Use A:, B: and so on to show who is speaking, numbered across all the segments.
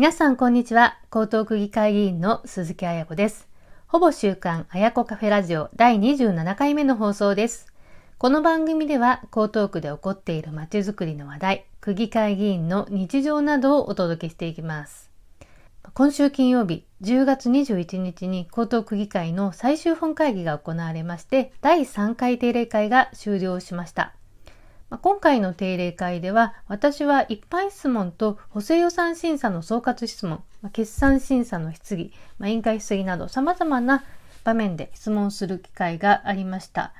A: 皆さん、こんにちは。江東区議会議員の鈴木彩子です。ほぼ週刊彩子カフェラジオ第27回目の放送です。この番組では、江東区で起こっている街づくりの話題、区議会議員の日常などをお届けしていきます。今週金曜日、10月21日に江東区議会の最終本会議が行われまして、第3回定例会が終了しました。今回の定例会では、私は一般質問と補正予算審査の総括質問、決算審査の質疑、委員会質疑など様々な場面で質問する機会がありました。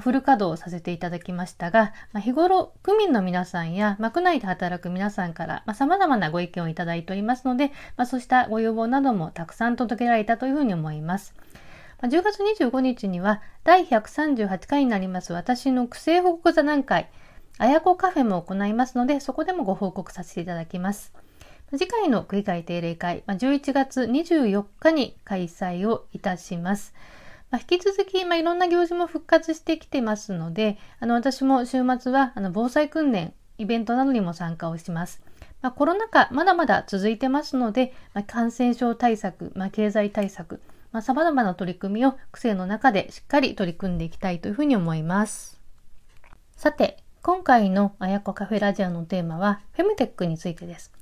A: フル稼働させていただきましたが、日頃、区民の皆さんや、まあ、区内で働く皆さんから、まあ、様々なご意見をいただいておりますので、そうしたご要望などもたくさん届けられたというふうに思います。まあ、10月25日には、第138回になります私の区政報告座談会、あやこカフェも行いますので、そこでもご報告させていただきます。次回の区議会定例会、11月24日に開催をいたします。まあ、引き続き、まあ、いろんな行事も復活してきてますので、あの、私も週末は、あの、防災訓練、イベントなどにも参加をします。まあ、コロナ禍、まだまだ続いてますので、まあ、感染症対策、まあ、経済対策、まあ、様々な取り組みを区政の中でしっかり取り組んでいきたいというふうに思います。さて、今回のあやこカフェラジオのテーマはフェムテックについてです。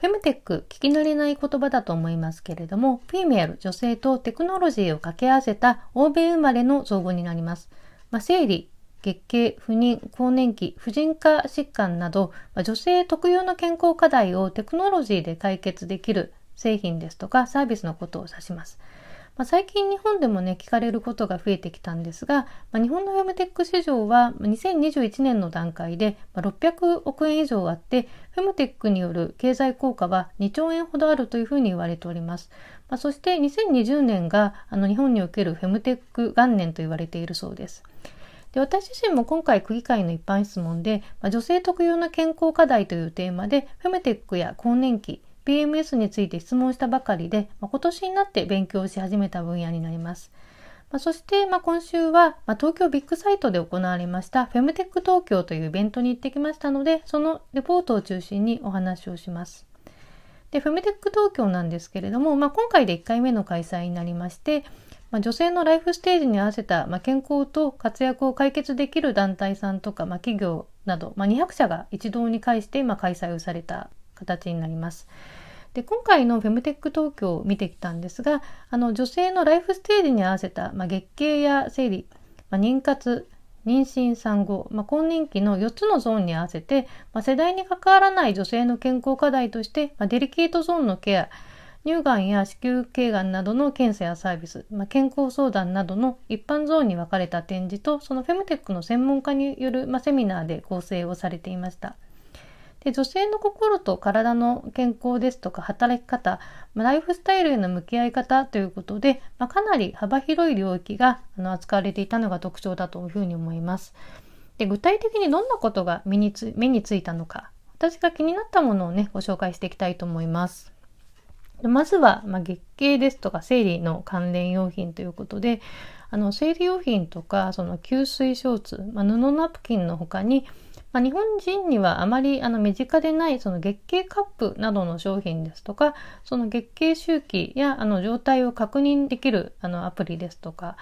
A: フェムテック、聞き慣れない言葉だと思いますけれども、フィメール、女性とテクノロジーを掛け合わせた欧米生まれの造語になります。まあ、生理、月経、不妊、更年期、婦人科疾患など、まあ、女性特有の健康課題をテクノロジーで解決できる製品ですとかサービスのことを指します。まあ、最近日本でもね、聞かれることが増えてきたんですが、まあ、日本のフェムテック市場は2021年の段階で600億円以上あって、フェムテックによる経済効果は2兆円ほどあるというふうに言われております。まあ、そして2020年があの日本におけるフェムテック元年と言われているそうです。で私自身も今回区議会の一般質問で、まあ、女性特有の健康課題というテーマでフェムテックや更年期 PMS について質問したばかりで、まあ、今年になって勉強し始めた分野になります。まあ、そして、まあ、今週は、まあ、東京ビッグサイトで行われましたフェムテック東京というイベントに行ってきましたので、そのレポートを中心にお話をします。で、フェムテック東京なんですけれども、まあ、今回で1回目の開催になりまして、まあ、女性のライフステージに合わせた、まあ、健康と活躍を解決できる団体さんとか、まあ、企業など、まあ、200社が一堂に会して、ま、開催をされた形になります。で今回のフェムテック東京を見てきたんですがあの女性のライフステージに合わせた、まあ、月経や生理、まあ、妊活妊娠産後、まあ、更年期の4つのゾーンに合わせて、まあ、世代に関わらない女性の健康課題として、まあ、デリケートゾーンのケア乳がんや子宮頸がんなどの検査やサービス、まあ、健康相談などの一般ゾーンに分かれた展示とそのフェムテックの専門家による、まあ、セミナーで構成をされていました。で女性の心と体の健康ですとか働き方、ライフスタイルへの向き合い方ということで、まあ、かなり幅広い領域があの扱われていたのが特徴だというふうに思います。で具体的にどんなことが目につ目についたのか、私が気になったものをね、ご紹介していきたいと思います。まずは、まあ、月経ですとか生理の関連用品ということで、あの生理用品とかその吸水ショーツ、まあ、布ナプキンの他にまあ、日本人にはあまりあの身近でないその月経カップなどの商品ですとか、その月経周期やあの状態を確認できるあのアプリですとか、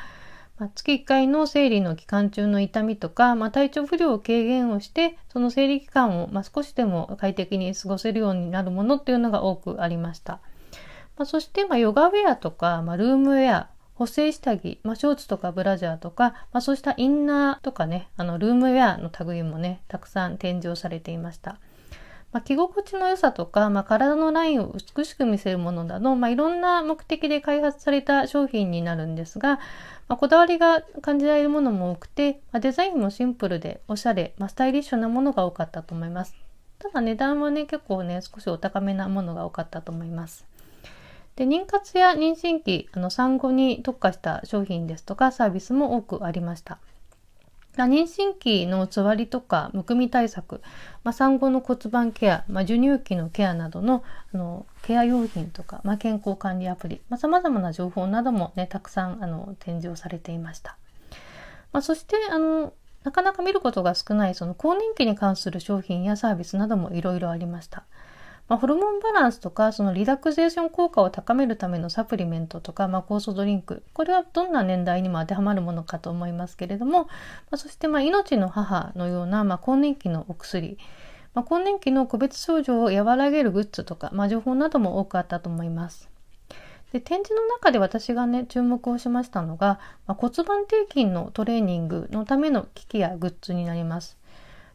A: まあ、月1回の生理の期間中の痛みとか、まあ、体調不良を軽減をして、その生理期間をま少しでも快適に過ごせるようになるものっていうのが多くありました。ま、そして、ま、ヨガウェアとか、ま、ルームウェア、補正下着、まあ、ショーツとかブラジャーとか、まあ、そうしたインナーとかね、あの、ルームウェアの類もね、たくさん展示をされていました。まあ、着心地の良さとか、まあ、体のラインを美しく見せるものなど、まあ、いろんな目的で開発された商品になるんですが、まあ、こだわりが感じられるものも多くて、まあ、デザインもシンプルでおしゃれ、まあ、スタイリッシュなものが多かったと思います。ただ値段はね、結構ね、少しお高めなものが多かったと思います。で妊活や妊娠期あの産後に特化した商品ですとかサービスも多くありました。妊娠期のつわりとかむくみ対策、まあ、産後の骨盤ケア、まあ、授乳期のケアなどのあのケア用品とか、まあ、健康管理アプリさ、まあ、様々な情報などもね、たくさんあの展示をされていました。ま、そしてあのなかなか見ることが少ないその更年期に関する商品やサービスなどもいろいろありました。まあ、ホルモンバランスとか、そのリラクゼーション効果を高めるためのサプリメントとか、まあ、酵素ドリンク。これはどんな年代にも当てはまるものかと思いますけれども、まあ、そして、ま、命の母のような、ま、更年期のお薬。ま、更年期の個別症状を和らげるグッズとか、ま、情報なども多くあったと思います。で展示の中で私がね注目をしましたのが、まあ、骨盤底筋のトレーニングのための機器やグッズになります。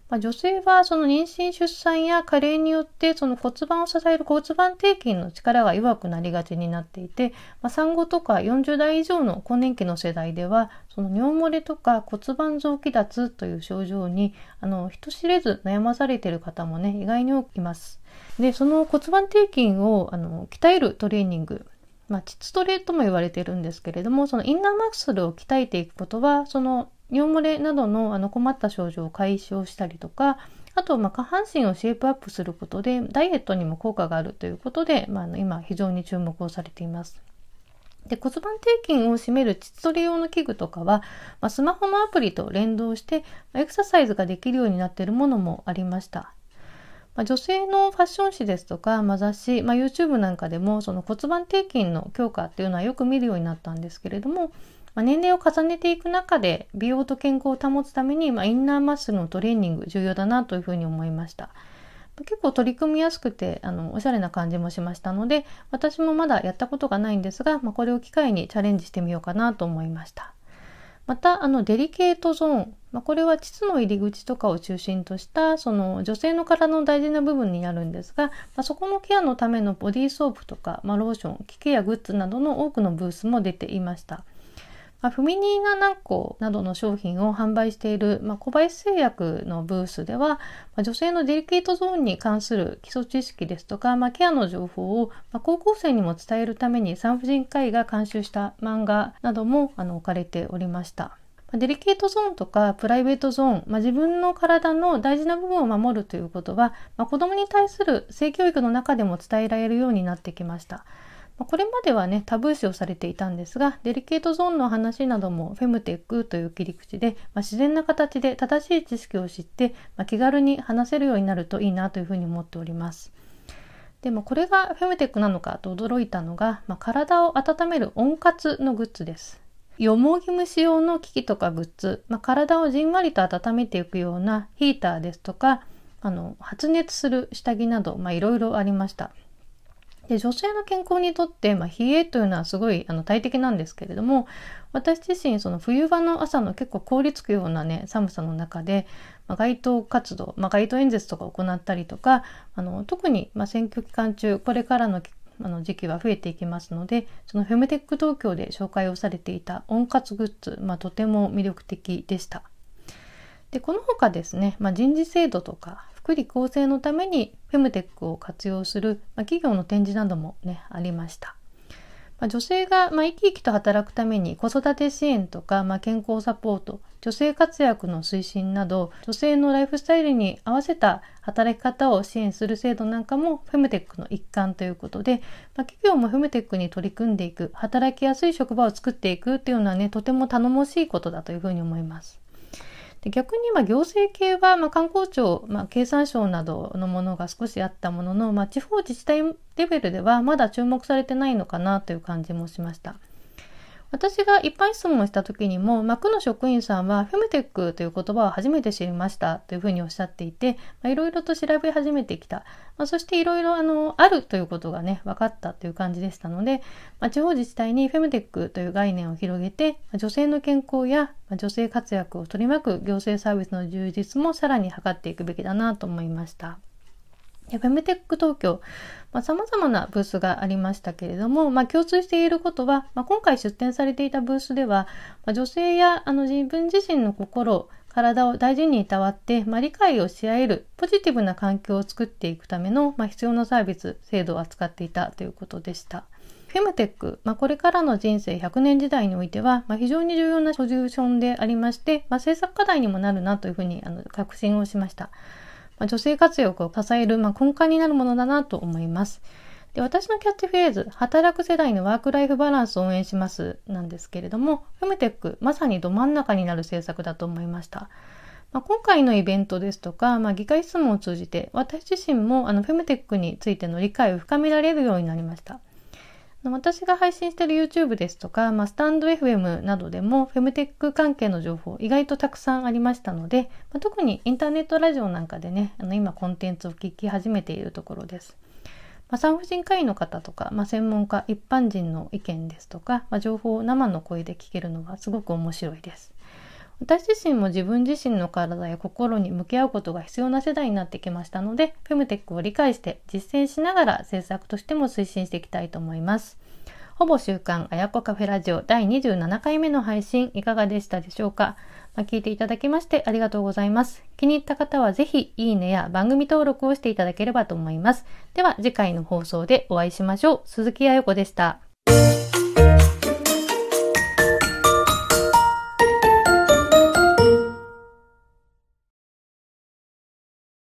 A: まあ、女性はその妊娠出産や加齢によってその骨盤を支える骨盤底筋の力が弱くなりがちになっていて、まあ、産後とか40代以上の更年期の世代ではその尿漏れとか骨盤臓器脱という症状にあの人知れず悩まされている方もね意外に多くいます。でその骨盤底筋をあの鍛えるトレーニングまあ、膣トレとも言われているんですけれどもそのインナーマッスルを鍛えていくことはその尿漏れなどのあの困った症状を解消したりとかあと、ま下半身をシェイプアップすることでダイエットにも効果があるということで、まあ、今非常に注目をされています。で骨盤底筋を締める膣トレ用の器具とかは、まあ、スマホのアプリと連動してエクササイズができるようになっているものもありました。まあ、女性のファッション誌ですとか、まあ、雑誌、まあ、YouTube なんかでもその骨盤底筋の強化っていうのはよく見るようになったんですけれども、まあ、年齢を重ねていく中で美容と健康を保つために、まあ、インナーマッスルのトレーニング重要だなというふうに思いました。結構取り組みやすくてあのおしゃれな感じもしましたので私もまだやったことがないんですが、まあ、これを機会にチャレンジしてみようかなと思いました。またあのデリケートゾーン、まあ、これは膣の入り口とかを中心としたその女性の体の大事な部分になるんですが、まあ、そこのケアのためのボディーソープとか、ま、ローション機器やグッズなどの多くのブースも出ていました。まあ、フミニーナ軟膏などの商品を販売している、まあ、小林製薬のブースでは、まあ、女性のデリケートゾーンに関する基礎知識ですとか、まあ、ケアの情報を、まあ、高校生にも伝えるために産婦人科医が監修した漫画などもあの置かれておりました。デリケートゾーンとかプライベートゾーン、まあ、自分の体の大事な部分を守るということは、まあ、子供に対する性教育の中でも伝えられるようになってきました。まこれまではね、タブー視をされていたんですが、デリケートゾーンの話などもフェムテックという切り口で、まあ、自然な形で正しい知識を知って、まあ、気軽に話せるようになるといいなというふうに思っております。でもこれがフェムテックなのかと驚いたのが、まあ、体を温める温活のグッズです。よもぎ虫用の機器とかグッズ、まあ、体をじんわりと温めていくようなヒーターですとか、あの発熱する下着など、いろいろありました。で女性の健康にとって、まあ、冷えというのはすごいあの大敵なんですけれども私自身その冬場の朝の結構凍りつくようなね寒さの中で、まあ、街頭活動、まあ、街頭演説とかを行ったりとかあの特に、ま、選挙期間中これからのあの時期は増えていきますのでそのフェムテック東京で紹介をされていた温活グッズ、ま、とても魅力的でした。でこの他ですね、まあ、人事制度とか福利厚生のためにフェムテックを活用する、まあ、企業の展示などもねありました。まあ、女性が、まあ、生き生きと働くために子育て支援とか、まあ、健康サポート女性活躍の推進など女性のライフスタイルに合わせた働き方を支援する制度なんかもフェムテックの一環ということで、まあ、企業もフェムテックに取り組んでいく働きやすい職場を作っていくっていうのはねとても頼もしいことだというふうに思います。で逆にま行政系はま観光庁、まあ、経産省などのものが少しあったものの、まあ、地方自治体レベルではまだ注目されてないのかなという感じもしました。私が一般質問をした時にも、まあ、区の職員さんはフェムテックという言葉を初めて知りましたというふうにおっしゃっていて、いろいろと調べ始めてきた。まあ、そしていろいろあの、あるということがね、分かったという感じでしたので、まあ、地方自治体にフェムテックという概念を広げて、女性の健康や女性活躍を取り巻く行政サービスの充実もさらに図っていくべきだなと思いました。フェムテック東京、まあ、様々なブースがありましたけれども、まあ、共通していることは、まあ、今回出展されていたブースでは、まあ、女性やあの自分自身の心、体を大事にいたわって、まあ、理解をし合えるポジティブな環境を作っていくための、まあ、必要なサービス、制度を扱っていたということでした。フェムテック、まあ、これからの人生100年時代においては、まあ、非常に重要なソリューションでありまして、まあ、政策課題にもなるなというふうにあの確信をしました。まあ、女性活躍を支える、まあ、根幹になるものだなと思います。で私のキャッチフレーズ、働く世代のワークライフバランスを応援しますなんですけれども、フェムテック、まさにど真ん中になる政策だと思いました。まあ、今回のイベントですとか、まあ、議会質問を通じて、私自身もあのフェムテックについての理解を深められるようになりました。私が配信している YouTube ですとか、まあ、スタンド FM などでもフェムテック関係の情報意外とたくさんありましたので、まあ、特にインターネットラジオなんかでね、あの今コンテンツを聞き始めているところです。まあ、産婦人科医の方とか、まあ、専門家、一般人の意見ですとか、まあ、情報を生の声で聞けるのがすごく面白いです。私自身も自分自身の体や心に向き合うことが必要な世代になってきましたので、フェムテックを理解して実践しながら政策としても推進していきたいと思います。ほぼ週刊あやこカフェラジオ第27回目の配信いかがでしたでしょうか、まあ、聞いていただきましてありがとうございます。気に入った方はぜひいいねや番組登録をしていただければと思います。では次回の放送でお会いしましょう。鈴木あやこでした。